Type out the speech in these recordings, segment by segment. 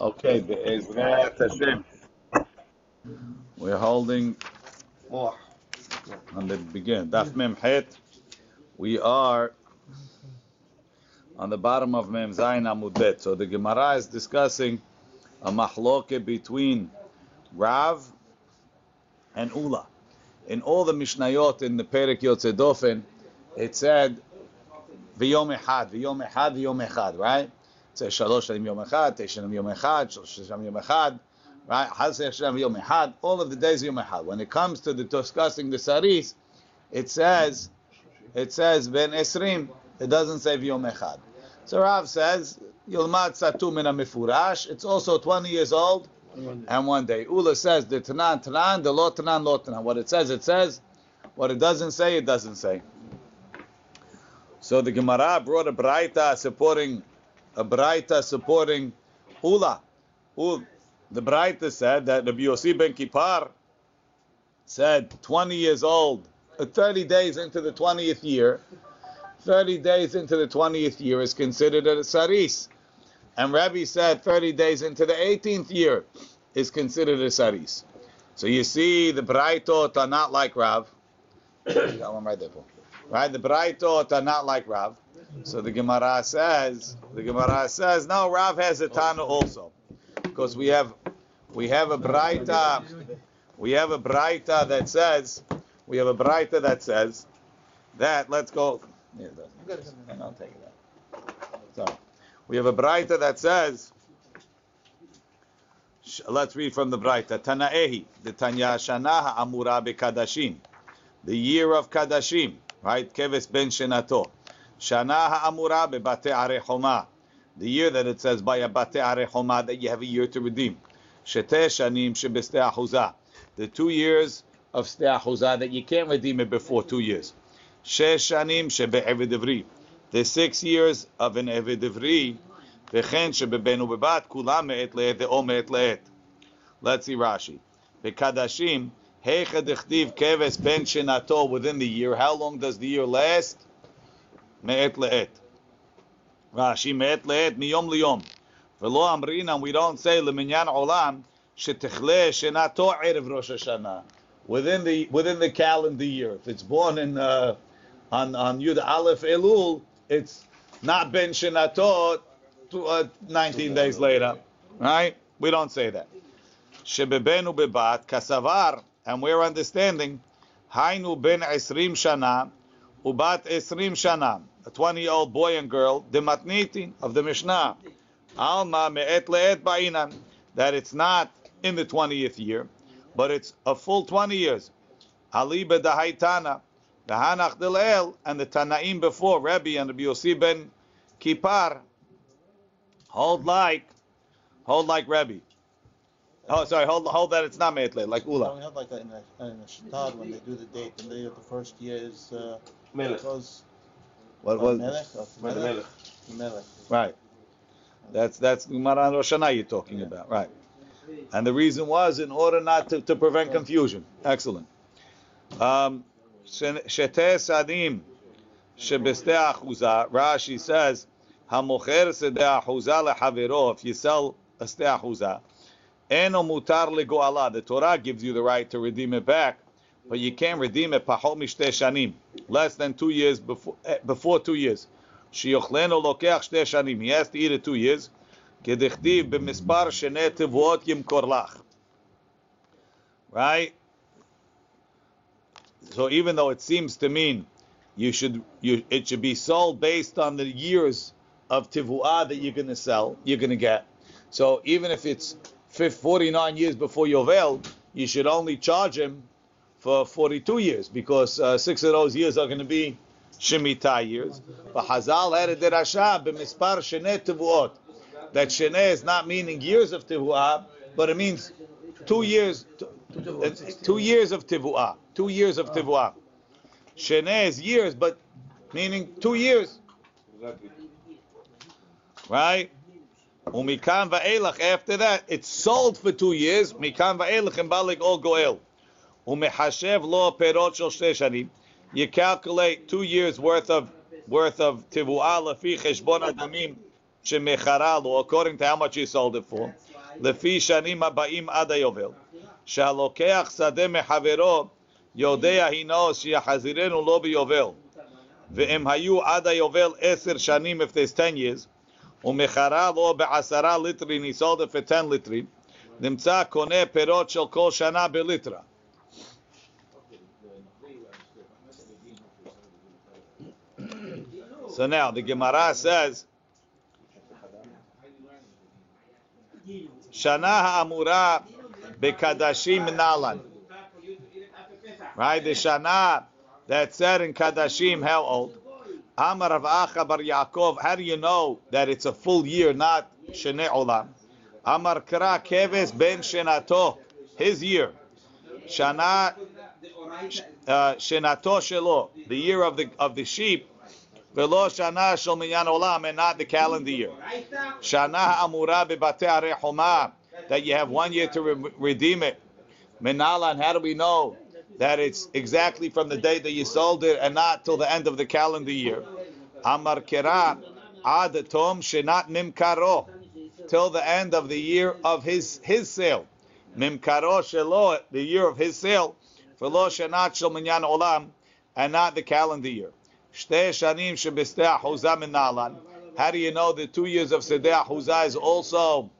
Okay, Be'ezrat Hashem. We're holding on the begin. Daf Mem Het. We are on the bottom of Mem Zayin Amud Bet. So the Gemara is discussing a mahloke between Rav and Ula. In all the Mishnayot in the Perek Yotze Dofen, it said V'yom Echad, V'yom Echad, V'yom Echad, right? Says Shalosh Shalim Yom Echad, Tesh Shalim Yom Echad, Shalosh Shalim Yom Echad, right? Hazeh Shalim Yom Echad, all of the days Yom Echad. When it comes to the discussing the Saris, it says, it says Ben Esrim, it doesn't say V'yom Echad. So Rav says, Yilmad Satu Min Mifurash, it's also 20 years old, and one day. Ula says the Tanan Tanan, the Lo Tanan Lo Tanan. What it says, it says. What it doesn't say, it doesn't say. So the Gemara brought a Braita supporting a Braita supporting Ula. Ul, the Braita said that Rabbi Yossi ben Kippar said 20 years old, uh, 30 days into the 20th year, 30 days into the 20th year is considered a Saris. And Rabbi said 30 days into the 18th year is considered a Saris. So you see, the Braitot are not like Rav. Right there. Right? The Braitot are not like Rav. So the Gemara says, the Gemara says, no, Rav has a Tana also. Because we have, we have a Braita, we have a Braita that says, we have a Braita that says that, let's go, I'll take it out. We have a Braita that says, let's read from the Braita. Tanaehi, the Tanya Shana Amura Kadashim, the year of Kadashim, right? Keves ben Shenato. Shana Amura Bate Arechoma, the year that it says by a Bate Arechoma that you have a year to redeem. Shete Shanim Shebeste Ahuzah, the two years of Ste Ahuzah that you can't redeem it before two years. Shesh Shanim Shebe Evidivri, the six years of an Eved Ivri, וכן שבבן ובבת כולם מעת לעת ואו מעת לעת. Let's see Rashi. בקדשים, keves ben shenato within the year. How long does the year last? Me'et le'et. Rashi me'et le'et miyom liyom. V'lo amrinam, we don't say leminyan olam shetichle shenato erev Rosh Hashanah. Within the within the calendar year, if it's born in uh, on on Yud Aleph Elul, it's not ben shenato to, uh, 19 days later, right? We don't say that. Shebebenu bebat kasavar and we're understanding, hainu ben esrim shana, ubat esrim shana, a 20-year-old boy and girl, dematnitin of the Mishnah, alma me'et le'et ba'inan, that it's not in the 20th year, but it's a full 20 years. Ali bedahaitana, the Hanach Delel, and the Tanaim before, Rabbi and Rabbi Yossi ben Kippar, hold like, hold like Rebbe. Oh, sorry, hold hold that it's not Meitle, like Ula. We have like that in a, in a shtar when they do the date, and the, the first year is uh, Melech. goes What was Melech, or Melech. Melech. right? That's that's Gemara and Rosh Hashanah you're talking about, right? And the reason was in order not to, to prevent confusion. Excellent. Um, Shete Sadim Shebeste Achuza. Rashi says Hamocher Sede Achuza leChavero. If you sell a Ste Achuza, Eno mutar Allah. The Torah gives you the right to redeem it back, but you can't redeem it pachom shanim, less than two years before eh, before two years. Shiochleno lokeach shte shanim. He has to eat it two years. Kedichtiv b'mispar shene tevuot. Right. So even though it seems to mean you should, you, it should be sold based on the years of tivuah that you're going to sell, you're going to get. So even if it's 49 years before Yovel, you should only charge him for 42 years because uh, six of those years are going to be Shemitah years. But Hazal had a derasha b'mispar. That sheneh is not meaning years of tivuah, but it means two years, two, years of tivuah, two years of tivuah. Sheneh is years, but meaning two years, right? Umikan va'elach. After that, it's sold for two years. Mikan va'elach and balik all goel. Umehashev lo perot shel shtei shanim. You calculate two years worth of worth of tivuah lefi cheshbon adamim shemechara lo, according to how much you sold it for. לפי שנים הבאים עד היובל, שהלוקח שדה מחברו יודע הינו שיחזירנו לו ביובל, ואם היו עד היובל עשר שנים, if there's 10 years, ומכרה לו בעשרה ליטרים, he sold it for 10 ליטרים, נמצא קונה פירות של כל שנה בליטרה. So now the Gemara says, Shana ha'amura bekadashim nalan. Right, the Shana that said in Kadashim, how old? Amar Acha bar Yaakov, how do you know that it's a full year, not Shene Olam? Amar Kra Keves ben Shenato, his year. Shana uh, Shenato Shelo, the year of the of the sheep. Velo Shana Shel Minyan Olam, and not the calendar year. Shana Amura bebate Arechoma, that you have one year to re- redeem it. Menalan, how do we know that it's exactly from the day that you sold it and not till the end of the calendar year? Amar Kera Ad Tom Shenat Mimkaro, till the end of the year of his his sale. Mimkaro Shelo, the year of his sale. Velo Shenat Shel Minyan Olam, and not the calendar year. Shtei Shanim Shebisteh Ahuzah Menalan. How do you know the two years of Sedeh Ahuzah is also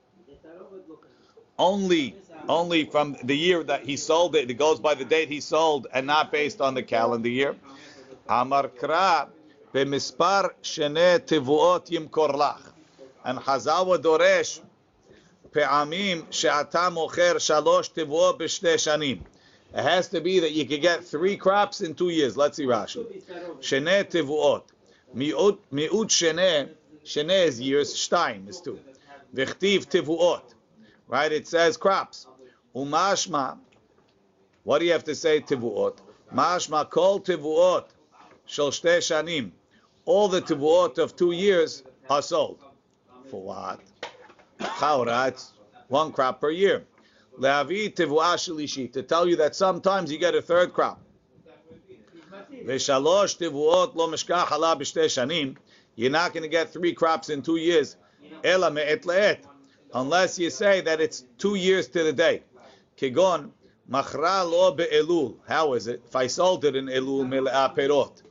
only only from the year that he sold it? It goes by the date he sold and not based on the calendar year. Amar Kra b'mispar shene tivuot yimkor lach. And Chazawa Doresh פעמים שאתה מוכר שלוש תבואות בשתי שנים. It has to be that you could get three crops in two years. Let's see Rashi. Shene tevuot. Mi'ut, mi'ut shene. Shene is years. Shtaim is two. V'chtiv tevuot. Right? It says crops. Umashma. What do you have to say tevuot? Mashma kol tevuot. Shel shanim. All the tevuot of two years are sold. For what? Chaura, it's one crop per year. Le'avi shelishi, to tell you that sometimes you get a third crop. V'shalosh tevuot lo meshkach hala b'shtei shanim, you're not going to get three crops in two years. Ela le'et, unless you say that it's two years to the day. Kigon, machra lo be'elul. How is it? If I sold it in elul mele'a perot,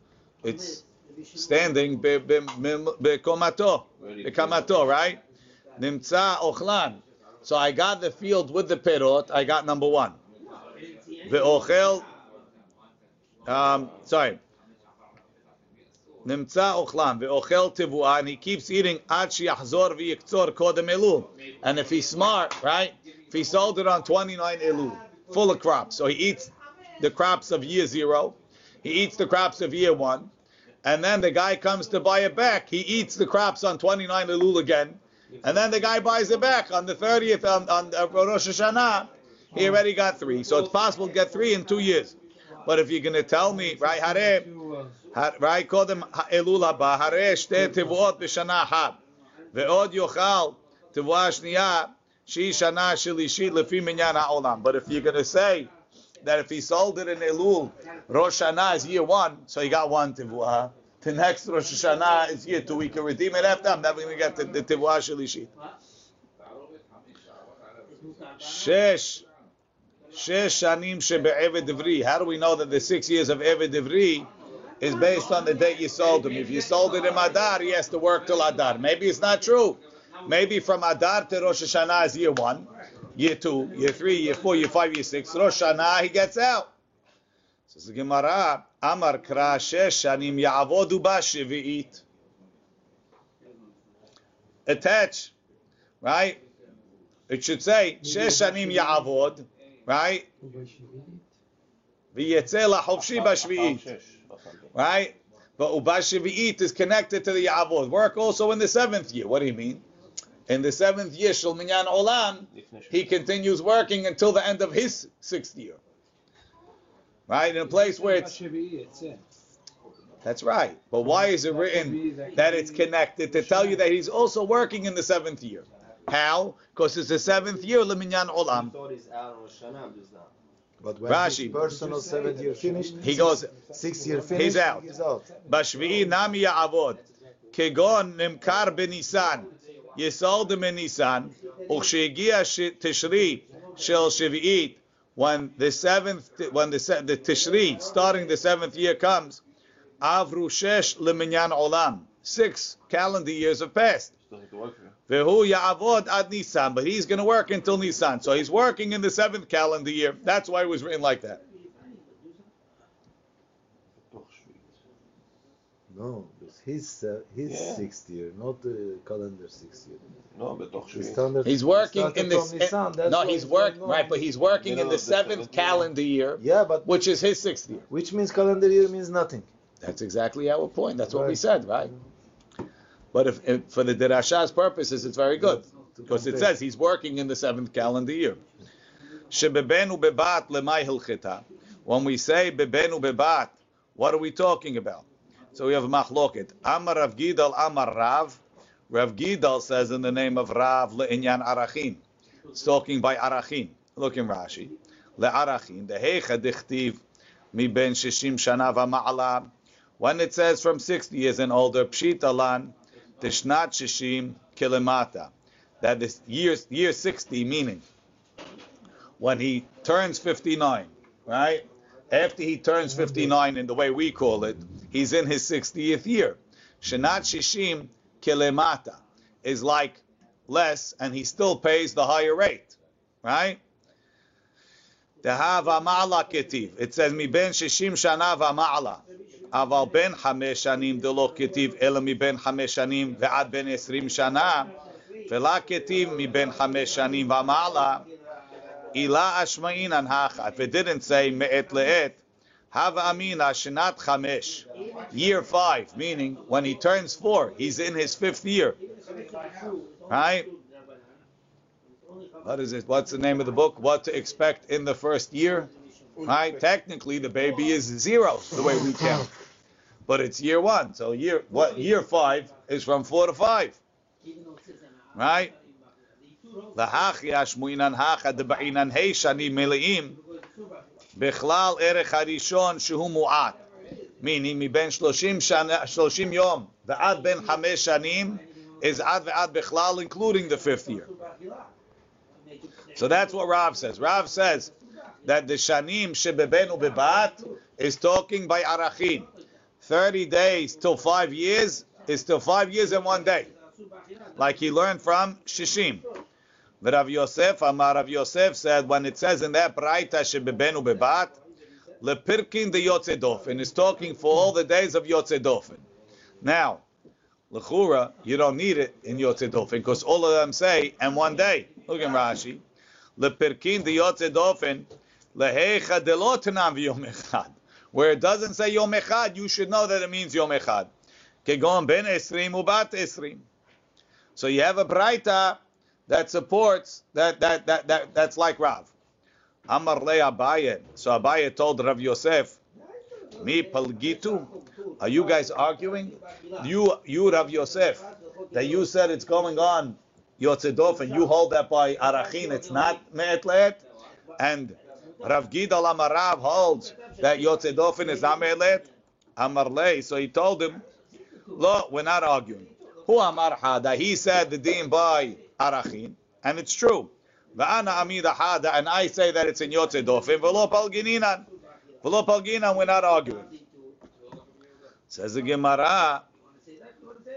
it's standing be'komato, be'kamato, right? Nimtza ochlan. So I got the field with the perot. I got number one. Ve'ochel. Um, sorry. Nimtza ochlan ve'ochel tivua, and he keeps eating ad shiachzor v'yiktzor kodem elul. And if he's smart, right? If he sold it on 29 elul, full of crops, so he eats the crops of year zero, he eats the crops of year one, and then the guy comes to buy it back. He eats the crops on 29 elul again. And then the guy buys it back on the 30th on, on uh, Rosh Hashanah. He already got three, so it's possible to get three in two years. But if you're going to tell me, right, hare, ha- right, kodem elul haba, hare shte tevuot b'shana had, ve'od yochal tevuah shniya, ha'olam. But if you're going to say that if he sold it in elul, Rosh Hashanah is year one, so he got one tevuah. The next Rosh Hashanah is year two. We can redeem it after. I'm never going to get the, the Tevuah Shalishit. Shesh. How do we know that the six years of Eved Divri is based on the date you sold him? If you sold it in Adar, he has to work till Adar. Maybe it's not true. Maybe from Adar to Rosh Hashanah is year one, year two, year three, year four, year five, year six. Rosh Hashanah, he gets out. Says the Gemara, Amar Kra Shanim Ya'avodu Ba Shevi'it. Attach, right? It should say Shesh Shanim Ya'avod, right? V'yetzeh la'chovshi b'shvi'it, right? But Uba Shevi'it is connected to the Ya'avod. Work also in the seventh year. What do you mean? In the seventh year, Shul Minyan Olam, he continues working until the end of his sixth year. Right? In a place where it's that's right. But why is it written that it's connected to tell you that he's also working in the seventh year? How? Because it's the seventh year, Leminyan Olam. But when Rashi. his personal seventh year finished, He goes, six year finished, he's out. He's out. Bashvi'i nami ya'avod. Kegon nimkar benisan. Yesal de Nisan, Ukshegia Tishri Shel Shviit when the seventh, when the, the Tishri, starting the seventh year comes, Avru Shesh Leminyan Olam, six calendar years have passed. Vehu Ya'avod Ad Nisan, but he's going to work until Nisan. So he's working in the seventh calendar year. That's why it was written like that. No his uh, his yeah. sixth year, not the calendar sixth year. No, but standard, he's working in this. No, he's working right, but he's working in the, the seventh calendar year. Yeah, but which is his sixth year. Which means calendar year means nothing. That's exactly our point. That's right. what we said, right? But if, if, for the derasha's purposes, it's very good because it says he's working in the seventh calendar year. When we say bebenu bebat, what are we talking about? So we have a machloket. Amar Rav Gidal, Amar Rav. Rav Gidal says in the name of Rav le'inyan arachin. Talking by arachin. Look in Rashi. Le'arachin. Dehecha dichtiv mi ben shishim shana v'ma'ala. When it says from 60 years and older, pshitalan, tishnat shishim kilemata. That is year, year 60, meaning when he turns 59, right? after he turns 59 in the way we call it, he's in his 60th year. Shenat Shishim Kilemata is like less, and he still pays the higher rate, right? It says miben shishim shana v'ma'ala, aval ben chamesh shanim delo ketiv ela mi ben shanim ve'ad ben esrim shana, ve'la ketiv miben chamesh shanim v'ma'ala. Ila Ashmain Anhacha. If it didn't say Me'et Le'et, Hava Amina Shinat Chamesh, year five, meaning when he turns four, he's in his fifth year. Right? What is it? What's the name of the book? What to expect in the first year? Right? Technically, the baby is zero, the way we count. But it's year one. So year what year five is from four to five. Right? Lahach yashmuinan hacha debainan hey shani meleim bechlal erech harishon shehu mu'at. Meaning, מבין 30 שנה, 30 יום ועד בין חמש שנים is ad ve'ad bechlal, including the fifth year. So that's what Rav says. Rav says that the shanim shebebenu bebat is talking by arachin. 30 days till five years is till five years and one day. Like he learned from Shishim. Rav Yosef, Amar Rav Yosef said, when it says in that Braita Shebebenu Bebat, Lepirkin the Yotze Dofen is talking for all the days of Yotze Dofen. Now, Lechura, you don't need it in Yotze Dofen because all of them say, and one day. Look in Rashi. Lepirkin the Yotze Dofen, Lehecha delotanam v'yom. Where it doesn't say Yom Echad, you should know that it means Yom Echad. Kegon ben Esrim ubat Esrim. So you have a Braita that supports that that that, that that's like Rav. Amar le Abaye. So Abaye told Rav Yosef, Mi palgitu. Are you guys arguing? You you Rav Yosef that you said it's going on Yotzedof and you hold that by Arachin, it's not Me'etlet, and Rav Gidal Amarav holds that Yotze Dofen is Amelet, Amarle. So he told him, Lo, we're not arguing. Who Amar Hada? He said the deen by Arachin, and it's true. Va'ana Amida Hada, and I say that it's in Yotze Dofen. V'lo Palgininan. V'lo Palginan, we're not arguing. Says the Gemara,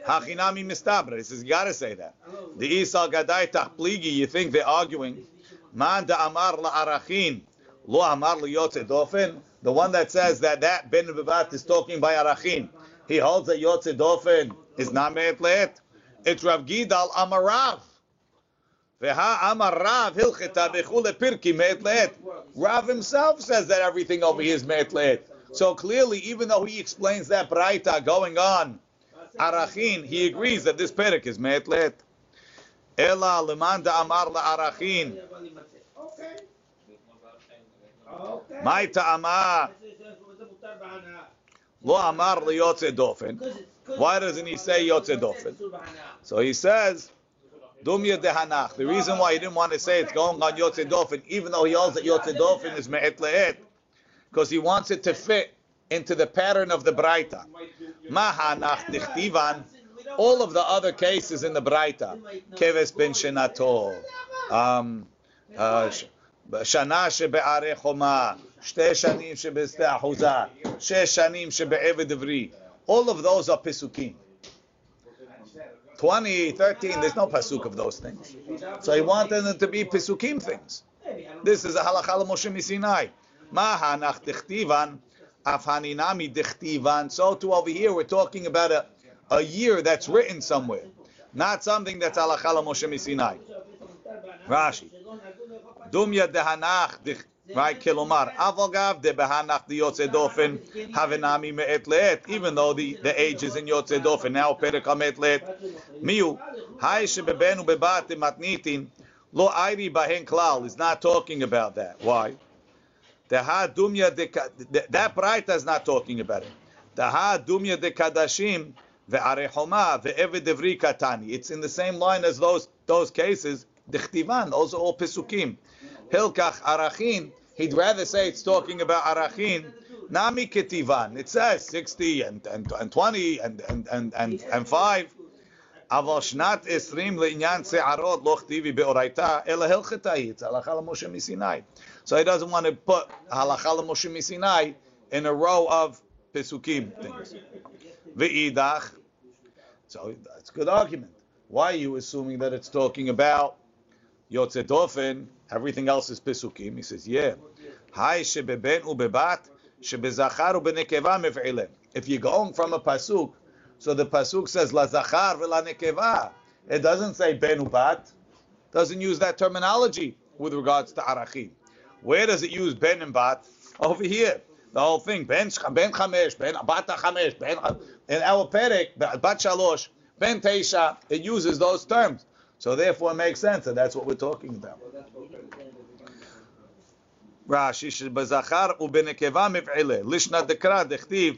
Hachinami Mistabra. He says, you gotta say that. The Isal Gadai Tachpligi, you think they're arguing. Man da Amar la Arachin. Lo Amar li Yotze Dofen. The one that says that that Ben Bebat is talking by Arachin. He holds that Yotze Dofen is not Me'et Le'et. It's Rav Gidal Amarav. Veha Amarav Hilcheta Bechule Pirki Me'et Le'et. Rav himself says that everything over here is Me'et. So clearly, even though he explains that Braita going on, Arachin, he agrees that this Perik is Me'et Le'et. Ela Lemanda Amar La Arachin. My ta'ama lo amar li yotze dofen. Why doesn't he say yotze dofen? So he says, dumya dehanach. The reason why he didn't want to say it's going on yotze dofen, even though he holds that yotze dofen is me'et le'et, because he wants it to fit into the pattern of the braita. Ma hanach dichtivan all of the other cases in the Braita, Keves ben Shenato, um, uh, sh- שנה שבערי חומה, שתי שנים שבשדה אחוזה, שש שנים שבעבד עברי. All of those are pisukim. 20, 13, there's no pasuk of those things. So he wanted them to be pisukim things. This is a halacha Moshe Misinai. Ma hanach dechtivan, af haninami dechtivan. So too over here, we're talking about a, a year that's written somewhere, not something that's halacha Moshe Misinai. Rashi. Dumya dehanach Right, kilomar. Avogav de behanach de yotze dofen havenami me'et le'et. Even though the, the age is in yotze dofen now, perek hamet le'et. Miu, hai shebebenu matnitin lo airi bahen klal is not talking about that. Why? The ha dumya de that braita is not talking about it. The ha dumya de kadashim ve'arechoma ve'eved devri katani. It's in the same line as those those cases. Dichtivan, those are all pesukim. Hilkach arachin. He'd rather say it's talking about arachin. Nami ketivan. It says 60 and, and, and 20 and and and and, and 5. אבל שנת 20 לעניין שערות לא כתיבי באורייתא, אלא הלכתה היא, it's הלכה למשה מסיני. So he doesn't want to put הלכה למשה מסיני in a row of pesukim things. ואידך, so that's a good argument. Why are you assuming that it's talking about יוצא דופן, everything else is pesukim? He says, yeah. היי שבבן ובבת, שבזכר ובנקבה מפעילים. If you're going from a pasuk, so the pasuk says la zachar v'la nekeva. It doesn't say ben ubat. Doesn't use that terminology with regards to arachim. Where does it use ben and bat? Over here. The whole thing. Ben sh- ben chamesh, ben bat chamesh, ben in our perek bat shalosh, ben teisha. It uses those terms. So therefore, it makes sense that that's what we're talking about. רש"י שבזכר ובנקבה מפעילה, לשנת דקרא דכתיב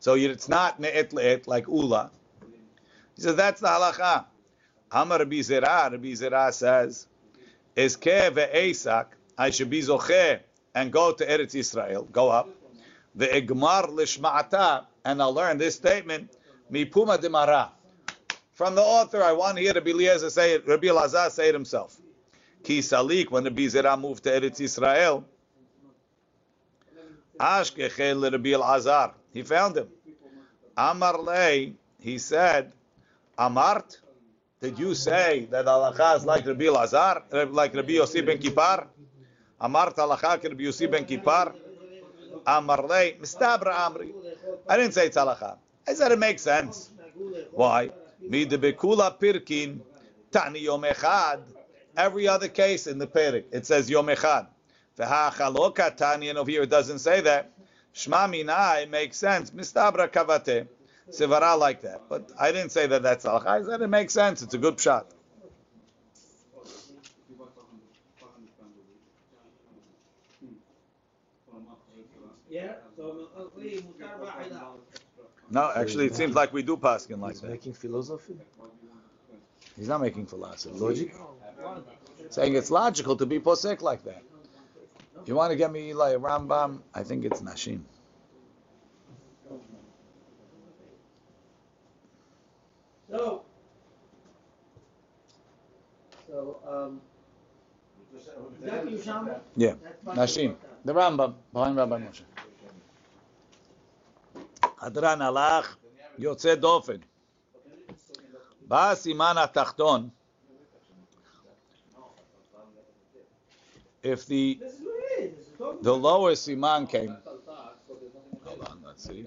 So it's not me'et le'et like ula. He says that's the halacha. Amar Rabbi Zera, Rabbi Zera says, Eske ve'esak, I should be zocheh and go to Eretz Israel, go up. Ve'egmar lishma'ata, and I'll learn this statement, mipuma demara. From the author, I want to hear Rabbi Eliezer say it, Rabbi Elazar say it himself. Ki salik, when Rabbi Zera moved to Eretz Israel, Ashkechel Rabbi Elazar, he found him. Amar he said, Amart, did you say that halacha is like Rabbi Lazar, like Rabbi Yossi ben Kippar? Amart halacha Rabbi Yossi ben Kippar? Amar lei, mistabra amri. I didn't say it's halacha. I said it makes sense. Why? Midebekula pirkin, tani yom echad. Every other case in the perik, it says yom echad. V'hachaloka tani, and over here it doesn't say that. Shma minai makes sense. Mistabra kavate. Sivara like that. But I didn't say that that's halacha. I said it makes sense. It's a good shot. Yeah, so we mutar wahida. No, actually, it seems like we do paskin like He's that. making philosophy. He's not making philosophy. Logic? Saying it's logical to be posek like that. You want to get me like Rambam? I think it's Nashim. So, so, um, is that Yushama? Yeah, That's Nashim. The Rambam, behind Rabbi Moshe. הדרן הלך, יוצא דופן. בא הסימן התחתון. If the the lower siman came, hold on, let's see.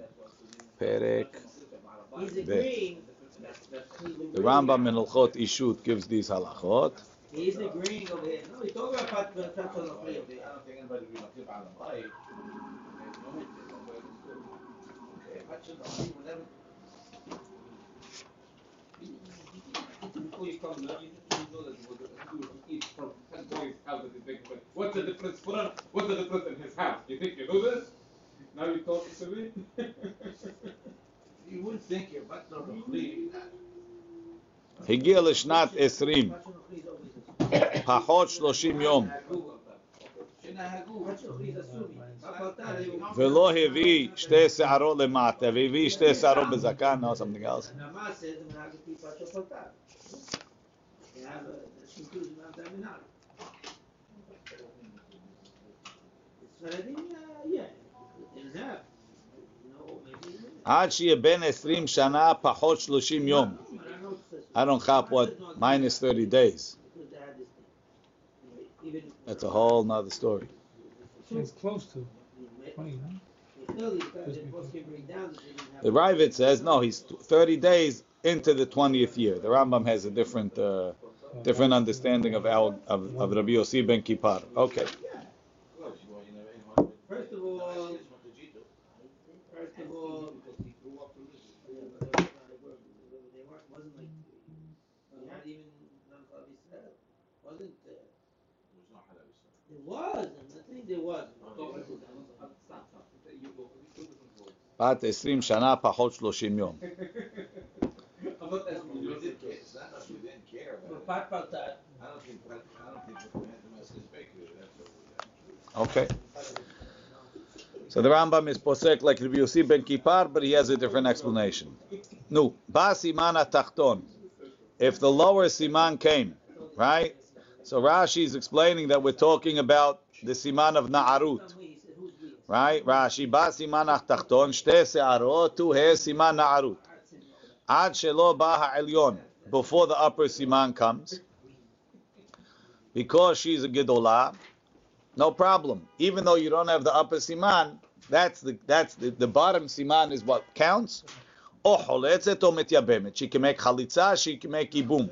Perek. The Rambam in Ilchot Ishut gives these halachot. He's agreeing over here. No, he's talking about the of the flame. before you come now, you you will eat from ten boys' house that is big. But what's the difference for him? What's the difference in his house? You think you know this? Now you're talking to me? You wouldn't think you're but not really. הגיע לשנת 20, פחות 30 יום, שנהגו, מה פלטה היו? ולא הביא שתי שערות למטה, והביא שתי שערות בזקן, no, something else. המעשה זה מנהג לפי פרשת פלטה. היה שינטוז מהמדה מנהג. ספרדים, yeah, in that. No, maybe. עד שיהיה בן 20 שנה, פחות 30 יום. I don't know if it's- I don't cap what minus 30 days. because they had this thing. Even- That's a whole nother story. It's close to 20, no? Clearly, the boss can bring down that they didn't have- The Ravid says, no, he's 30 days into the 20th year. The Rambam has a different uh, different understanding of, our, of, of Rabbi Yossi ben Kippar. Okay. First of all, first of all, they weren't, wasn't like, you had even none of Israel, wasn't there? There was, and I think there was. Stop, stop. You go. Two different words. בת 20 שנה, פחות 30 יום. care about it. Pat Paltat, I don't think, I don't think the message bakery, that's what we Okay. So the Rambam is posek like Rabbi Yossi ben Kippar, but he has a different explanation. No, ba siman tachton. If the lower siman came, right? So Rashi is explaining that we're talking about the siman of na'arut, he said, who's we? right? Rashi ba siman tachton, shte se'arot, tu he siman na'arut. Ad shelo ba ha'elyon, before the upper siman comes, because she's a gedola, no problem. Even though you don't have the upper siman, that's the that's the, the bottom siman is what counts. Oh, choletzet or metyabemet. She can make chalitza. She can make ibum.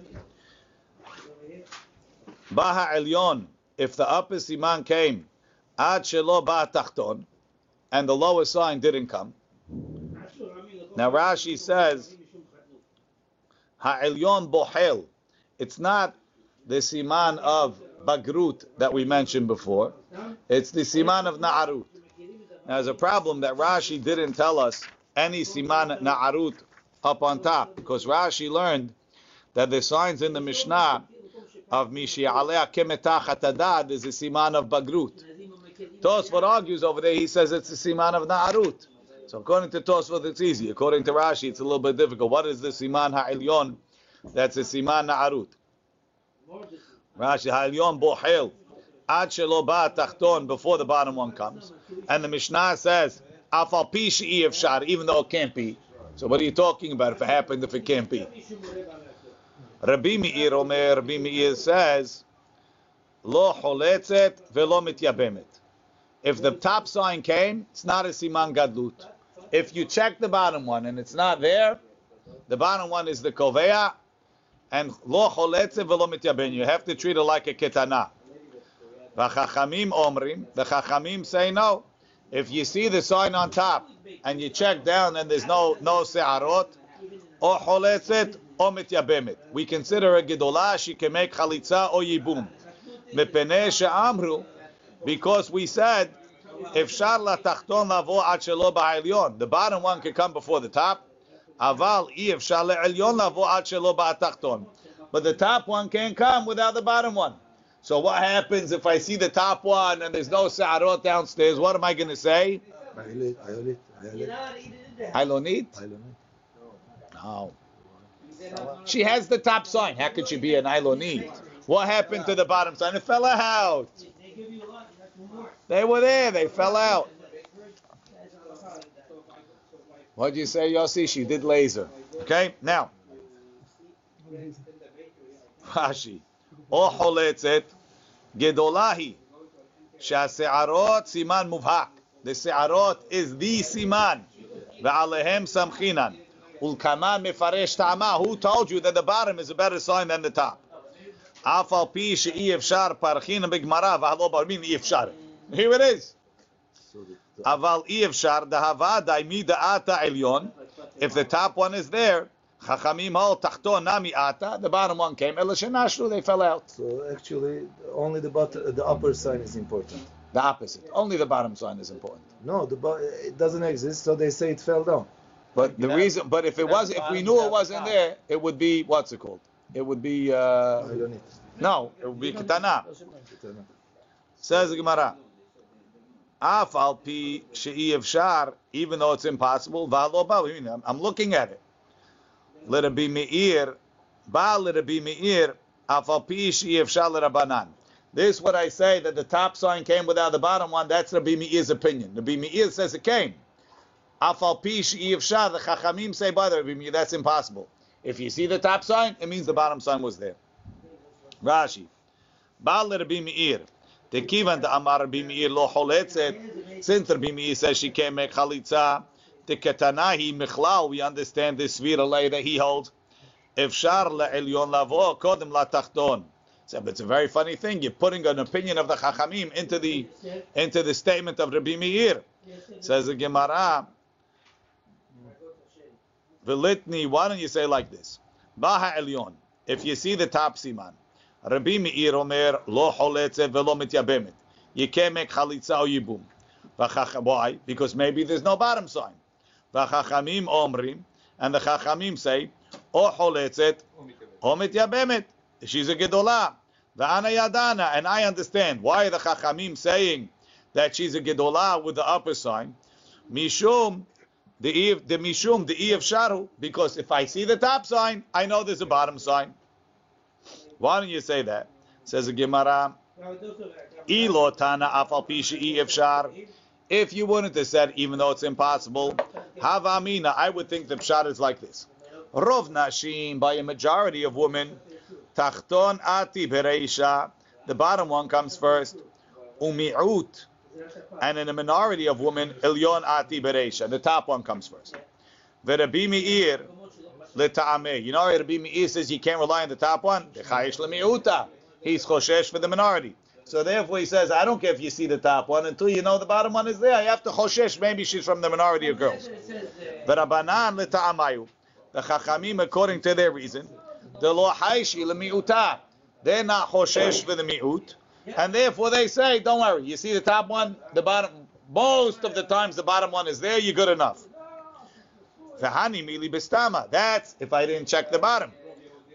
Baha elyon. If the upper siman came, ad shelo and the lower sign didn't come. Now Rashi says. Ha'elyon bohel. It's not the siman of bagrut that we mentioned before. It's the siman of na'arut. Now, there's a problem that Rashi didn't tell us any siman na'arut up on top because Rashi learned that the signs in the Mishnah of Mishi Alea Kemetachat Adad is the siman of Bagrut. Tosfot argues over there, he says it's the siman of Na'arut. So according to Tosfot, it's easy. According to Rashi, it's a little bit difficult. What is the siman ha'ilyon? That's a siman na'arut. Rashi ha'ilyon bohel. Ad shelo ba tachton before the bottom one comes. And the Mishnah says, afal pi she'i efshar, even though it can't be. So what are you talking about if it happened, if it can't be? Rabbi Meir Omer, Rabbi Meir says, lo choletzet velo mityabemet. If the top sign came, it's not a siman gadlut. If you check the bottom one and it's not there, the bottom one is the kovea, and lo choletzet velo mityaben. You have to treat it like a ketana. V'chachamim omrim, the chachamim say no. If you see the sign on top and you check down and there's no no se'arot, or choletzet or mityabemet. We consider a gedolah, she can make chalitza or yibum. Mepeneh she'amru, because we said, if shar la tachton lavo ad shelo the bottom one can come before the top. Aval if shar le'elyon lavo ad shelo ba'tachton. But the top one can't come without the bottom one. So what happens if I see the top one and there's no sa'arot downstairs? What am I going to say? I don't need. No. She has the top sign. How could she be an Ilonit? What happened to the bottom sign? It fell out. They give you a lot, that's more. They were there. They fell out. What'd you say, Yossi? She did laser. Okay, now. Rashi. או חולצת, גדולה היא, שהשערות סימן מובהק. The שערות is the סימן, ועליהם סמכינן. ולכמה מפרש טעמה, who told you that the bottom is a better sign than the top? אף על פי שאי אפשר פרחינא בגמרא, והלא ברמין אי אפשר. here it is. Aval Ievshar, Elyon. If the top one is there, Chachamim Hal Nami Ata, the bottom one came, they fell out. So actually, only the, bottom, the upper sign is important. The opposite. Only the bottom sign is important. No, the bo- it doesn't exist, so they say it fell down. But the reason, but if it was, if we knew it wasn't there, it would be what's it called? It would be. Uh, no, it would be kitana. Says the Gemara. Af pi even though it's impossible, v'alo ba. I'm, looking at it. Let it be me'ir, ba let it be me'ir, pi she'i efshar l'rabanan. This is what I say that the top sign came without the bottom one. That's Rabbi Meir's opinion. Rabbi Meir says it came. Af al pi she'i efshar, the Chachamim say by the Rabbi Meir, that's impossible. If you see the top sign, it means the bottom sign was there. Rashi. Ba let it be me'ir. Tekivan the Amar Rabbi Meir lo choletzet. Since Rabbi Meir says she can't make chalitza, the ketanahi michlal. We understand this svira lay that he holds. Efshar le'elyon lavo kodem latachton. So it's a very funny thing. You're putting an opinion of the Chachamim into the into the statement of Rabbi Meir. Says the Gemara. Velitni. Why don't you say like this? Baha elyon. If you see the top siman. Rabbi Meir Omer lo choletzet velo mityabemet. You can't make chalitza or yibum. Why? Because maybe there's no bottom sign. V'chachamim omrim, and the chachamim say, o choletzet o mityabemet. She's a gedolah. V'ana yadana, and I understand why the chachamim saying that she's a gedolah with the upper sign. Mishum the the mishum the Eve sharu, because if I see the top sign, I know there's a bottom sign. Why don't you say that? Says the Gemara, Ilo tana afal pishi efshar. If you wouldn't have said, even though it's impossible, havamina, I would think the pshat is like this. Rov nashim, by a majority of women, tachton ati bereisha, the bottom one comes first, umi'ut, and in a minority of women, ilyon ati bereisha, the top one comes first. Verabi L'ta'ameh. You know, Rabbi Meir says you can't rely on the top one. Dechayish l'mi'uta. He's choshesh for the minority. So therefore he says, I don't care if you see the top one until you know the bottom one is there. You have to choshesh. Maybe she's from the minority of girls. V'rabanan l'ta'amayu. The chachamim, according to their reason, the lo haishi l'mi'uta. They're not choshesh for the mi'ut. And therefore they say, don't worry. You see the top one, the bottom, most of the times the bottom one is there, you're good enough. V'hani mili bistama. That's if I didn't check the bottom.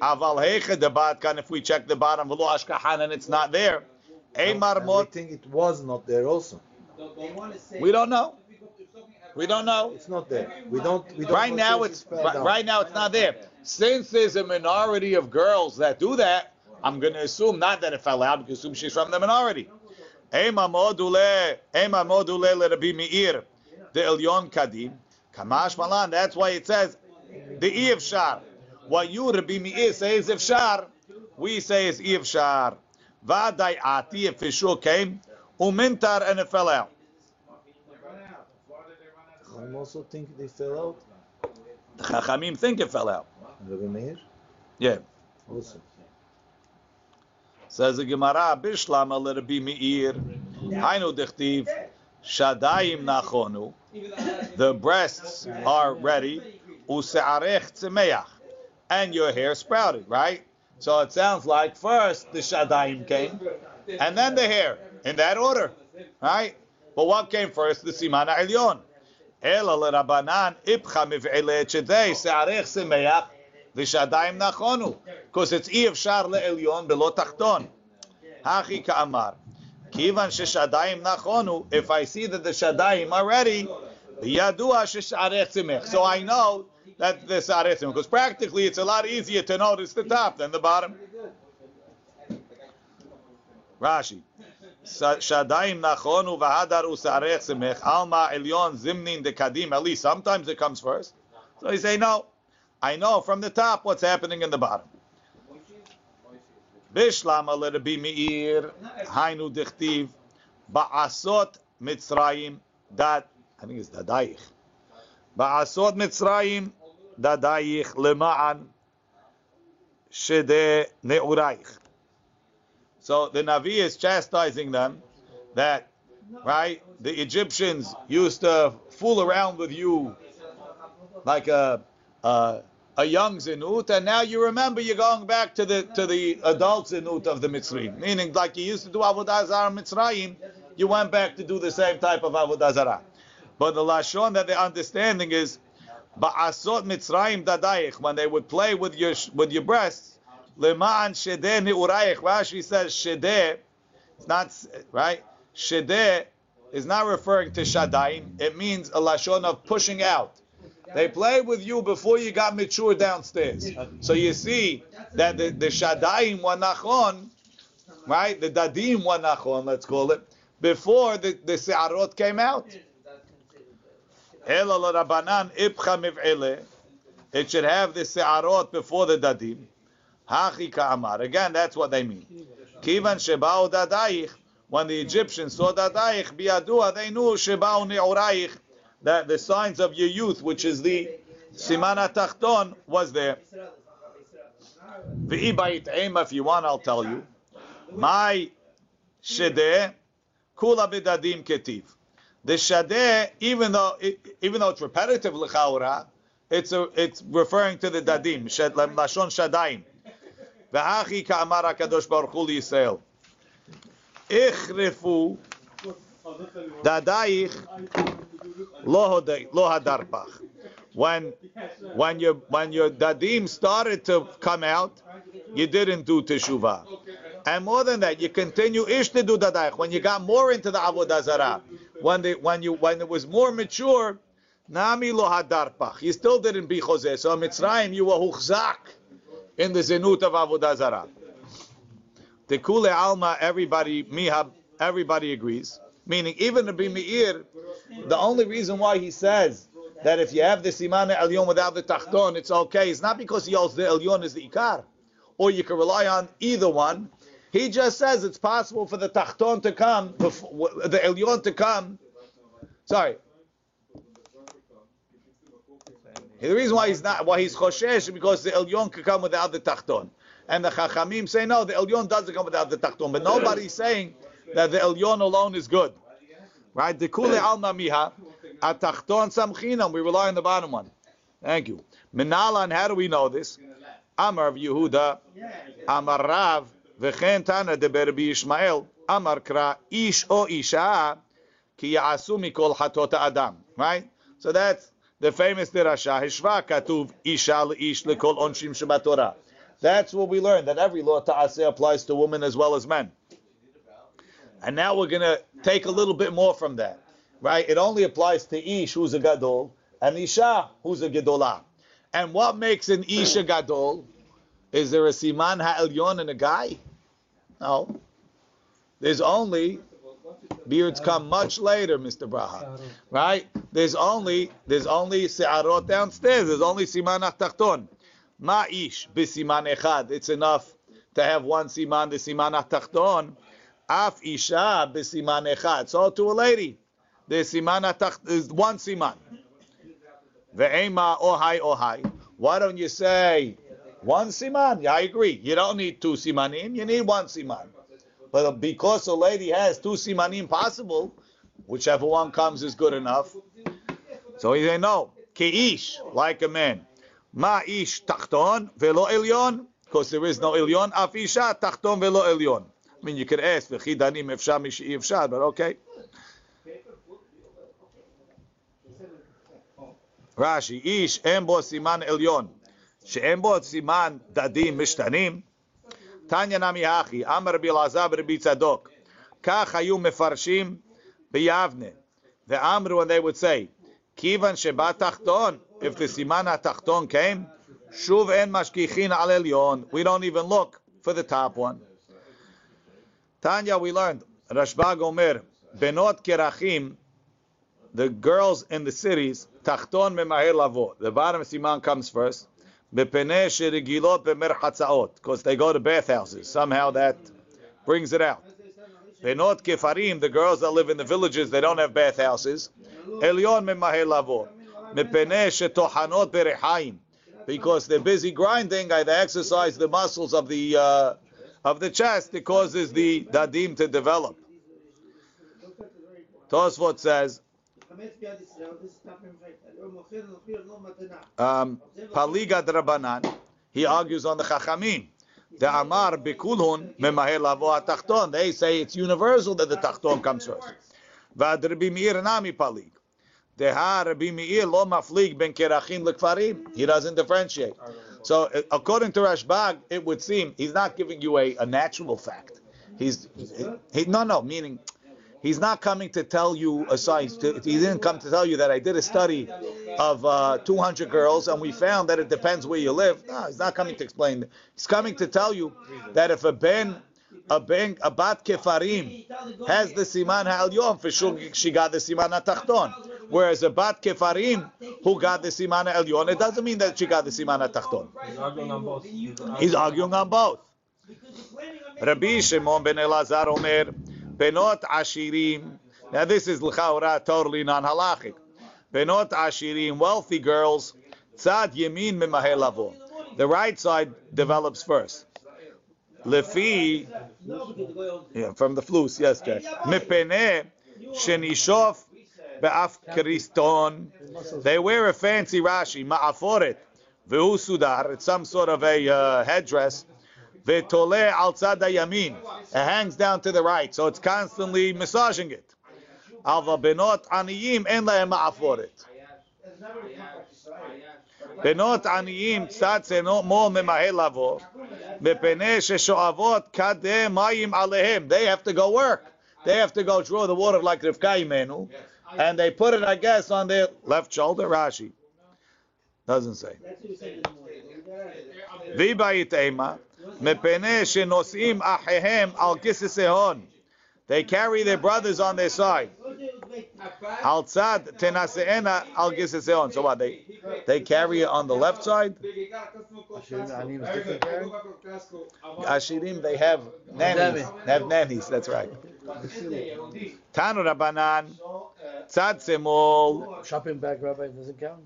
Aval hecha debatkan. If we check the bottom, v'lo ashkahan, and it's not there. We mot. think it was not there also. We don't know. We don't know. It's not there. We don't. We don't Right now it's right, right now it's not there. Since there's a minority of girls that do that, I'm going to assume not that it fell out, because assume she's from the minority. Ema module, ema module le Rabbi Meir, the Elyon Kadim, Kamash Malan. That's why it says the Ifshar. What you Rabbi Meir say is Ifshar, we say is Ifshar. Vadai Ati, if it sure came, umintar and it fell out. I also think they fell out. The Chachamim think it fell out. Rabbi Meir Yeah. also. Says the Gemara, Bishlam le Rabbi Meir, Hainu dichtiv, Shadayim nachonu. The breasts are ready. Usearech tzemeach. And your hair sprouted, right? So it sounds like first the Shadayim came, and then the hair, in that order, right? But what came first? The Siman Elyon. Ela l'Rabanan ipcha miv'ele etchedei se'arech semeach v'shadayim nachonu. Because it's Iyavshar le'elyon below tachton. Hachi ka'amar. Kivan nachonu. If I see that the shadaim are ready, yadua shesharetzimich. So I know that this aretzimich. Because practically, it's a lot easier to notice the top than the bottom. Rashi. Shadaim nachonu v'hadar usaretzimich. Alma elyon zimnin dekadim. At least sometimes it comes first. So he say no. I know from the top what's happening in the bottom. Bishlam al Rabbi Meir, Hainu dichtiv, ba'asot Mitzrayim, dat, I think it's dadayich. Ba'asot Mitzrayim, dadayich lema'an shede ne'urayich. So the Navi is chastising them that, right, the Egyptians used to fool around with you like a, a a young zinut, and now you remember you're going back to the to the adult zinut of the Mitzrayim. Meaning, like you used to do avodah zarah Mitzrayim, you went back to do the same type of avodah zarah. But the lashon that they're understanding is ba'asot Mitzrayim dadayich when they would play with your with your breasts. Leman shedeh ni'urayich. Rashi says shedeh. It's not right. Shedeh is not referring to shadaim. It means a lashon of pushing out. They played with you before you got mature downstairs. So you see that the, the shadaim were nachon, right? The dadim were nachon, let's call it, before the, the se'arot came out. It should have the se'arot before the dadim. Hachi ka'amar. Again, that's what they mean. Kivan sheba'u dadayich. When the Egyptians saw dadayich biadua, they knew sheba'u ni'urayich that the signs of your youth, which is the simana tachton, was there. V'ibait ema, if you want, I'll tell you. My shedeh, kula bidadim ketiv. The shadeh, even though even though it's repetitive l'chaura, it's a, it's referring to the dadim, lashon shadaim. V'hachi ka'amar hakadosh baruch hu Yisrael. Ichrefu dadaich lo hodei- hadarpach. When when your when your dadim started to come out, you didn't do teshuvah. And more than that, you continue ish to do dadaich. When you got more into the avodah zarah, when the when you when it was more mature, nami lo hadarpach. You still didn't be chozeh. So Mitzrayim, you were huchzak in the zenut of avodah zarah. Tekule alma, everybody mihab, everybody agrees. Meaning, even Rabbi Meir, the only reason why he says that if you have the siman elyon without the tachton, it's okay. It's not because he holds the elyon is the ikar, or you can rely on either one. He just says it's possible for the tachton to come, before, the elyon to come. Sorry. The reason why he's not, why he's choshesh, is because the elyon can come without the tachton. And the chachamim say no, the elyon doesn't come without the tachton. But nobody's saying that the elyon alone is good. Right? The kule alma miha, atachton samchinam. We rely on the bottom one. Thank you. Minalan, how do we know this? Amar Rav Yehuda, Amar Rav, v'chen tana de berbi Yishmael, Amar kra ish o isha, ki ya'asu mikol hatot adam. Right? So that's the famous dirasha. Hishva katuv isha ish lekol onshim shebatorah. That's what we learned, that every law ta'aseh applies to women as well as men. And now we're going to take a little bit more from that, right? It only applies to Ish, who's a Gadol, and Isha, who's a Gedolah. And what makes an Ish a Gadol? Is there a Siman Ha'elyon in a guy? No. There's only, beards come much later, Mr. Braha, right? There's only, there's only Se'arot downstairs, there's only Siman Tachton. Ma Ish, b'Siman Echad. It's enough to have one Siman, the Siman Tachton. Af isha b'siman echad. So to a lady, the siman is one siman. Ve'ema ohai ohai. Why don't you say one siman? Yeah, I agree. You don't need two simanim. You need one siman. But because a lady has two simanim possible, whichever one comes is good enough. So he say no. Keish, like a man. Ma ish tachton velo elyon. Because there is no elyon. Af isha tachton velo elyon. I mean, you could ask, "V'chi danim efshar mishi efshar," but okay. Rashi, ish en bo siman elyon, she'en bo siman dadim mishtanim. Tanya nami hachi, amar Rabbi Elazar Rabbi Tzadok, kach hayu mefarshim biyavne. The amru, and they would say, kivan sheba tachton, if the siman tachton came, shuv en mashkichin al elyon. We don't even look for the top one. Tanya, we learned, Rashbag Omer, Benot Kerachim, the girls in the cities, Tachton Memahir Lavo. The bottom siman comes first. Because they go to bathhouses. Somehow that brings it out. Benot Kefarim, the girls that live in the villages, they don't have bathhouses. Elyon Memahir Lavo. Because they're busy grinding, they exercise the muscles of the uh, of the chest, it causes the dadim to develop. Tosfot says, um, Paligad Rabbanan, he argues on the Chachamim. The Amar Bikulhun They say it's universal that the Tachton comes first. Vad Rabbi Meir Nami Palig. Deha Rabbi Meir Lo Maflig Ben Kerachin Lekfarim. He doesn't differentiate. So uh, according to Rashbag, it would seem he's not giving you a, a natural fact. He's he, no no meaning he's not coming to tell you a science. To, he didn't come to tell you that I did a study of uh, 200 girls and we found that it depends where you live. No, he's not coming to explain. He's coming to tell you that if a ben a ben a bat kefarim has the siman ha'elyon, for sure she got the siman ha'tachton. Whereas a bat kefarim who got the siman ha'elyon, it doesn't mean that she got the siman ha'tachton. He's arguing on both. He's arguing on both. Rabbi Shimon ben Elazar Omer, Benot Ashirim. Now this is l'chaura totally non-halachic. Benot Ashirim, wealthy girls, tzad yemin memahel. The right side develops first. Lefi, yeah, from the flus, yes, Jack. Mipene shenishof be'af kriston. They wear a fancy Rashi, ma'aforet, ve'u sudar. It's some sort of a uh, headdress. Ve'tole al tzad yamin. It hangs down to the right, so it's constantly massaging it. Alva benot aniyim en lahem ma'aforet. בנות עניים קצת כמו ממהל לבוא, מפני ששואבות כדי מים עליהם. They have to go work. They have to go draw the water like Rivka Imenu, and they put it, I guess, on their left shoulder. Rashi doesn't say. In the They carry their brothers on their side. Al tzad tenaseena al gisseon. So what? They they carry it on the left side. Ashirim, they have nannies. They have nannies. That's right. Tanu Rabbanan, tzad semol. Shopping bag, Rabbi, doesn't count?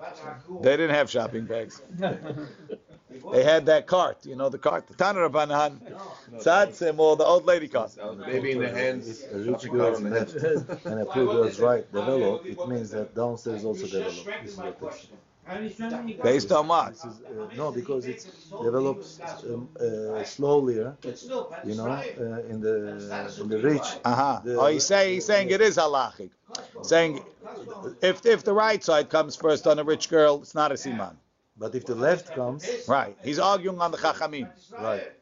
They didn't have shopping bags. They had that cart, you know, the cart. The Tanu Rabbanan, tzad semol, the old lady cart. Baby in the hands. A rich girl's left and a poor girl's right develop, it means that downstairs also develop. This is what. Based on what? Uh, no, because it develops um, uh, slowly, uh, you know, uh, in the in the rich. Uh-huh. The- Oh, he's saying he's saying it is halachic. Saying if if the right side comes first on a rich girl, it's not a siman. But if the left comes, Right. He's arguing on the chachamim. right,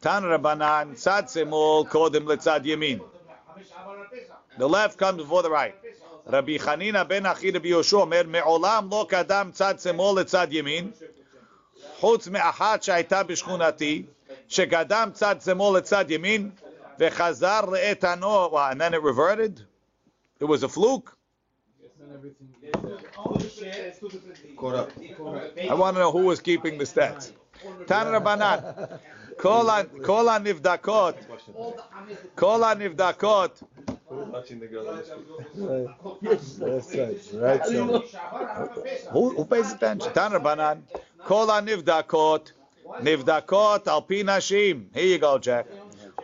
Tan Rabbanan, tzad semol kodem letzad yamin. The left comes before the right. Rabbi Chanina ben Achi Rabbi Yoshua אומר, מעולם לא קדם צד שמאל לצד ימין, חוץ מאחת שהייתה בשכונתי, שקדם צד שמאל לצד ימין, וחזר לאיתנו, Wow, and then it reverted? It was a fluke? I want to know who was keeping the stats. Tan Banan. Kola nivdakot. Kola nivdakot. Who, pays attention? Tan Rabbanan. Kola nivdakot. Nivdakot al Here you go, Jack.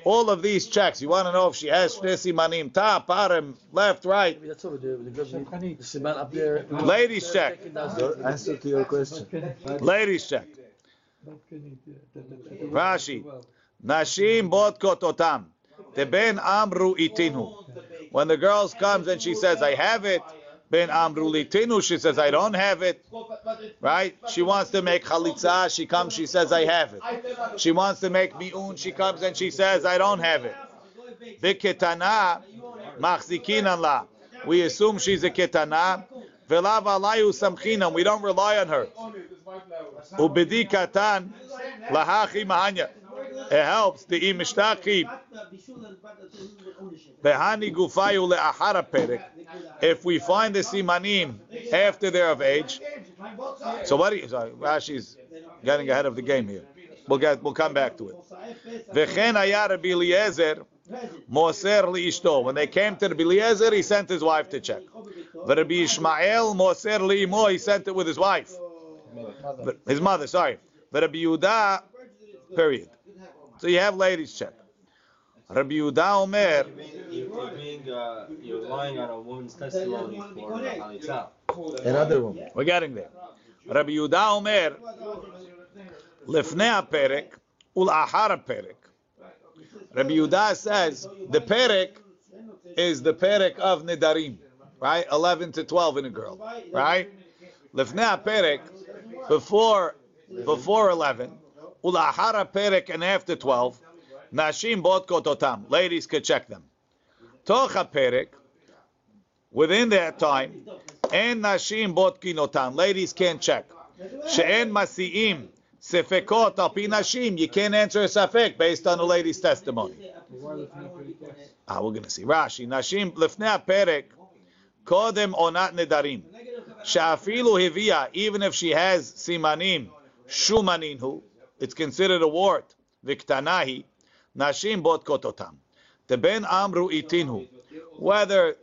All of these checks, you want to know if she has shne simanim, top, bottom, left, right. Maybe that's over there. The the cement up there. Ladies check. Answer to your question. Ladies check. Rashi. Nashim bodkot otam. The ben amru itinu. When the girls comes and she says, I have it, ben amru litinu, she says, I don't have it. Right? She wants to make chalitza, she comes, she says, I have it. She wants to make mi'un, she comes and she says, I don't have it. Viketana, machzikin la. We assume she's a ketana. Velav alayu samchinam. We don't rely on her. Ubedi katan lahachi mahanya. It helps the imishtaki behani gufayu le'achara perek. If we find the simanim after they're of age, so what? Do you, sorry, Rashi's getting ahead of the game here. We'll get. We'll come back to it. Moser. When they came to Rabbi Eliezer, he sent his wife to check. Rabbi Ishmael moser liimo. He sent it with his wife, his mother. Sorry. Rabbi Yehuda. Period. So you have ladies check. Rabbi Yehuda Omer. It means saying uh, you're relying on a woman's testimony for the halitza. Another woman. We're getting there. Rabbi Yehuda Omer, לפני הפרק ולאחר הפרק. Rabbi Yehuda says the perek is the perek of Nidarim, right? 11 to 12 in a girl, right? לפני הפרק, before, before 11, ולאחר הפרק and after 12, Nashim bot kototam. Ladies could check them. Tocha perek. Within that time, and nashim bot kinotam. Ladies can't check. She'en masiim sefekot al nashim. You can't answer a safek based on a lady's testimony. Ah, we're gonna see. Rashi nashim lefnei perek kodem onat nedarim. Shafilu hivia. Even if she has simanim shumaninhu, it's considered a wart. Viktanahi Nashim bot kototam. The ben amru itinu. Whether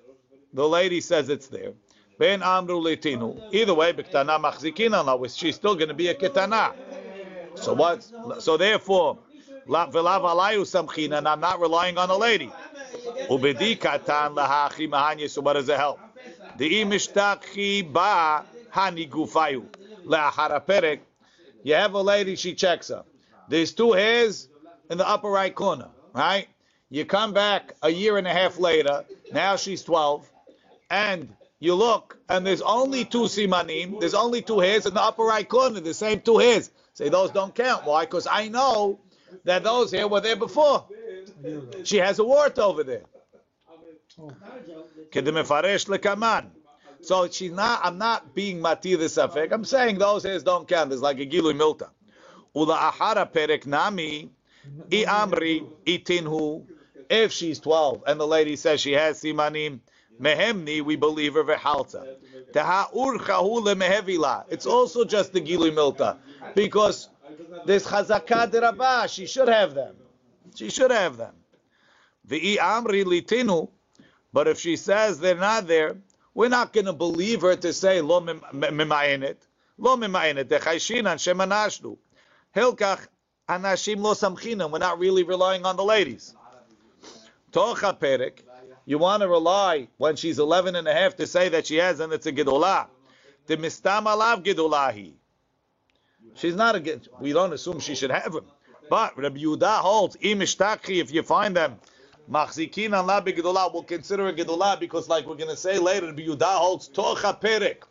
the lady says it's there. Ben amru litinu. Either way, biktana machzikinana. She's still going to be a ketana. So what? So therefore, v'lav alayu samchina. And I'm not relying on a lady. Ubedi katan lahachi mahanye. So what does it help? The mishtakhi ba hani gufayu. haraperek You have a lady. She checks her. There's two hairs in the upper right corner, right? You come back a year and a half later, now she's 12, and you look, and there's only two simanim, there's only two hairs in the upper right corner, the same two hairs. Say those don't count. Why? Because I know that those here were there before. She has a wart over there. So she's not. I'm not being mati the safek. I'm saying those hairs don't count. It's like a gilui milta. Ula ahara perek nami i amri itinhu. If she's 12 and the lady says she has simanim mehemni, we believe her vehalta. Taha urchahu lemehevila. It's also just the gilui milta because there's chazakah derabah. She should have them. She should have them. The amri litinu. But if she says they're not there, we're not going to believe her to say lo mimayenet, lo mimayenet dechayshinan shemanashnu. Hilkach anashim lo samchinan. We're not really relying on the ladies. Tocha perek. You want to rely when she's 11 and a half to say that she has and it's a gedolah. The mistam alav gedolahi. She's not a. We don't assume she should have him. But Rabbi Yehuda holds imishtaki if you find them. Machzikin Allah begedolah will consider a gedolah because, like we're going to say later, Rabbi Yehuda holds tocha perek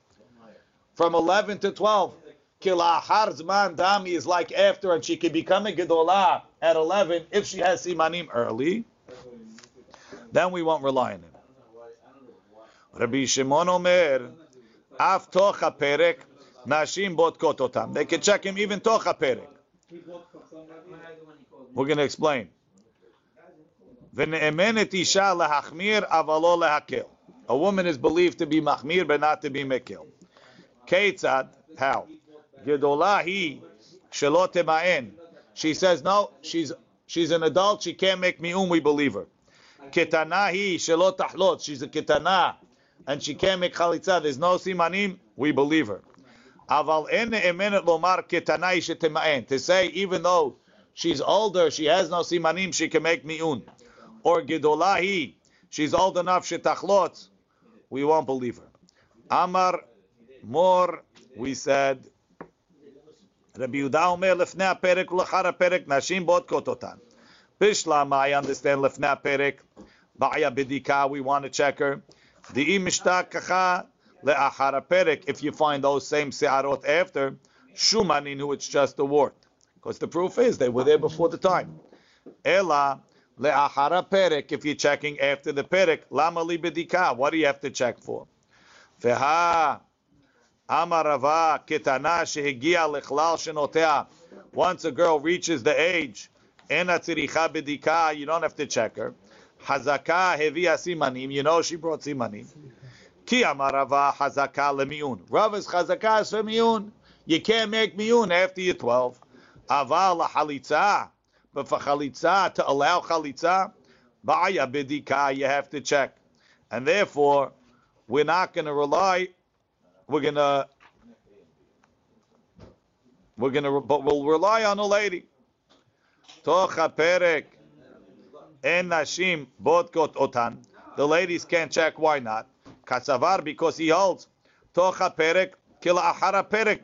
from 11 to 12. Kilahar zman dami is like after, and she can become a gedolah at 11 if she has simanim early. Then we won't rely on him. Rabbi Shimon Omer, af perek, nashim botkot otam. They can check him even tocha perek. We're going to explain. V'ne'emenet isha lahachmir avalo lehakel. A woman is believed to be machmir but not to be mekil. Keitzad, how? Gedolah hi shelo tema'en. She says no, she's she's an adult, she can't make mi'um, we believe her. Ketana hi shelo tahlot. She's a ketana and she can't make chalitza. There's no simanim, we believe her. Aval en emenet lomar ketana shetema'en. To say even though she's older, she has no simanim, she can make mi'un. Um. Or gedolahi, she's old enough shetachlot, we won't believe her. Amar more, we said. Rabbi Yehuda Omer lefnei perek ulachar perek nashim bodkot otan. Bishlama, I understand lefnei perek. Ba'ya bidika, we want to check her. Di'i mishtakacha le'achar perek. If you find those same se'arot after, shumanin, who it's just a wart. Because the proof is they were there before the time. Ela le'achara perek. If you're checking after the perek, lama li. What do you have to check for? Feha amarava ketana shehigia lechlal shenotea. Once a girl reaches the age, ena tziricha bidika, you don't have to check her. Hazaka hevia simanim, you know she brought simanim. Ki amarava hazaka lemiun. Rav is chazaka is for. You can't make miun after you're 12. Aval halitza. But for chalitza, to allow chalitza, ba'aya bidika, you have to check. And therefore, we're not going to rely, we're to, we're to, but we'll rely on a lady. Tocha perek, en nashim bodkot otan. The ladies can't check. Why not? Kasavar because he holds tocha perek kila ahara perek.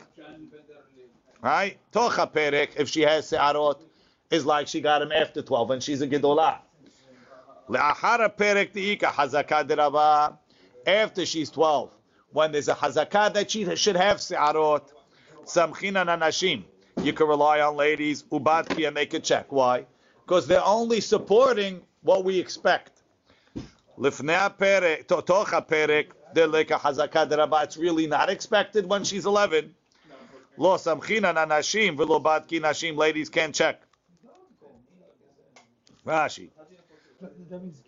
Right? Tocha perek if she has se'arot is like she got him after 12 and she's a gedolah. Le'ahara perek hazaka derava after she's 12 when there's a hazakah that she should have se'arot samchina nanashim you can rely on ladies ubatki and they can check. Why? Because they're only supporting what we expect. Lifnei perek tocha perek deleka hazakah it's really not expected when she's 11 lo samchina nanashim velo batki nashim ladies can't check. Rashi. That means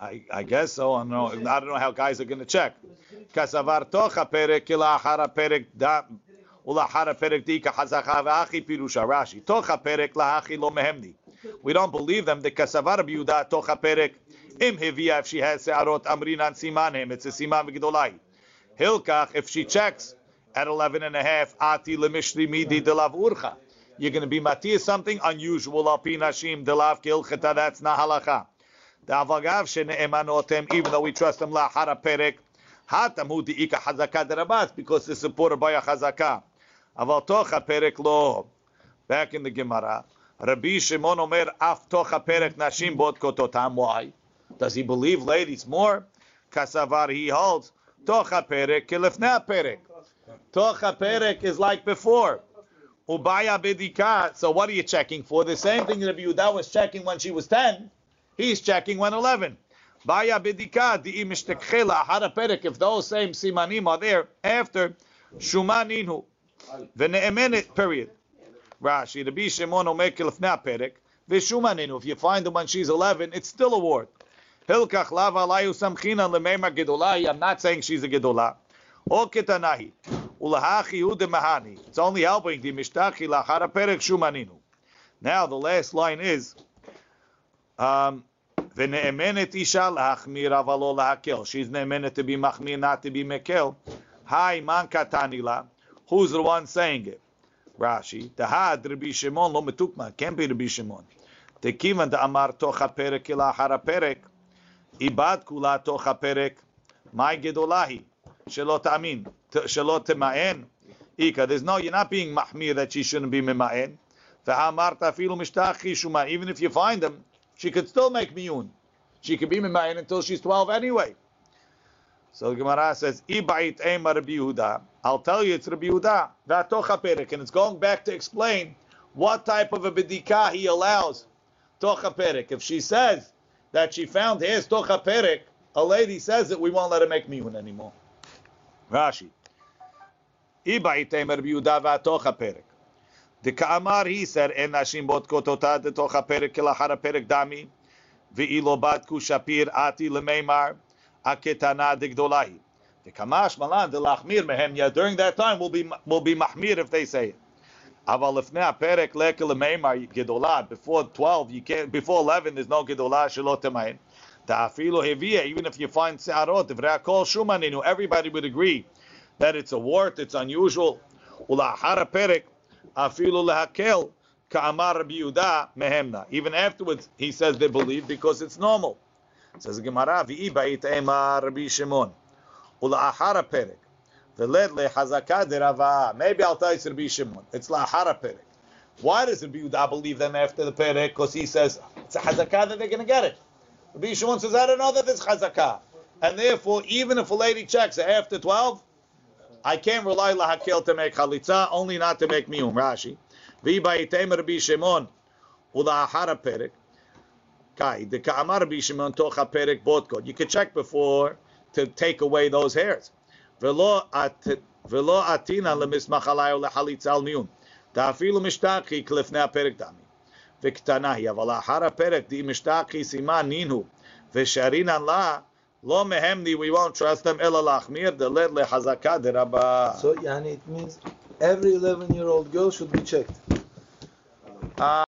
I, I guess so. I don't know. I don't know how guys are going to check. Kasavar tocha perek kila perek da ulahara perek dika hazacha v'achi pirusha Rashi tocha perek lahachi lo mehemni. We don't believe them. The kasavar biuda tocha perek im hivia if she has se'arot amrinan simanim. It's a siman v'gdolai. Hilkach if she checks at 11 and a half ati lemishri midi delav urcha. You're going to be matir something unusual al pinashim delav kilcheta. That's not halacha. Even though we trust them la'hara perek, hatamu hazaka because it's supported by a chazaka. Aval tocha lo. Back in the Gemara, Rabbi Shimon Omer af tocha perek nashim bot kototam. Why? Does he believe ladies more? Kasavar he holds tocha perek kilifna perek. Tocha perek is like before. Ubaya bedika. So what are you checking for? The same thing Rabbi Yehuda was checking when she was 10. He's checking 111. Baya. If those same simanim are there after shumaninu, v'ne'emenet period. Rashi, Rabbi Shimon omer kilifna perek, v'shumaninu. If you find them when she's 11, it's still a ward. Hilkach lava layu samchina lemema gedolai. I'm not saying she's a gedolah. O ketanahi. It's only helping the mishtachi lachara perek shumaninu. Now the last line is, um, V'ne'emenet isha lachmir avalo lahakel. She's ne'emenet to be machmir, not to be mekel. Hi man katanila. Who's the one saying it? Rashi. Tahad Rabbi Shimon lo metukma. Can't be Rabbi Shimon. Tekivan da amar tocha perek ila hara perek. Ibad kula tocha perek. My gedolahi. Shelo amin. Shelo tema'en. Ika. There's no, you're not being mahmir that she shouldn't be mema'en. Even if you find them, she could still make miyun. She could be memayin until she's 12 anyway. So the Gemara says, Ibait Yehuda. I'll tell you it's Rabbi Yehuda. And it's going back to explain what type of a bedika he allows. Tocha. If she says that she found his tocha a lady says that we won't let her make miyun anymore. Rashi. Ibait Ema Rabbi Yehuda. The Ka'amar, he said, En nashim bot kotota de tocha shapir ati lemeimar, aketana de gdolahi. The Kamash malan de lachmir mehem, during that time will be will be mahmir if they say it. Aval lefnei perek leke lemeimar gedolah, before 12, you can't, before 11, there's no gedolah shelot temayin. Ta'afilo hevia, even if you find se'arot, if kol shumaninu, everybody would agree that it's a wart, it's unusual. Ulahara perek, afilu lehakel ka'amar Rabbi Yehuda mehemna. Even afterwards, he says they believe because it's normal. Says Gemara, v'i ba'it emar Rabbi Shimon. Ula'ahara perek. V'led lehazaka derava. Maybe I'll tell you Rabbi Shimon. It's la'ahara perek. Why does Rabbi Yehuda believe them after the perek? Because he says it's a hazakah that they're going to get it. Rabbi Shimon says, I don't know that it's hazakah. And therefore, even if a lady checks after 12, I can't rely lahakel to make chalitza, only not to make miyum. Rashi. V'ibaitem Rabbi Shimon ulahara perek. Kai the ka'amar Rabbi Shimon tocha perek botkod. You can check before to take away those hairs. Velo at velo atina lemismach alayu lehalitza al miyum. Ta'afilu mishtaki klifnei perek dami. וקטנה היא, אבל לאחר הפרק, די משתכי סימן נינו, ושרינן לה, Lo mehemni, we won't trust them. Ela lachmir deled lehazaka derabah. So, yani it means every 11-year-old girl should be checked. Uh,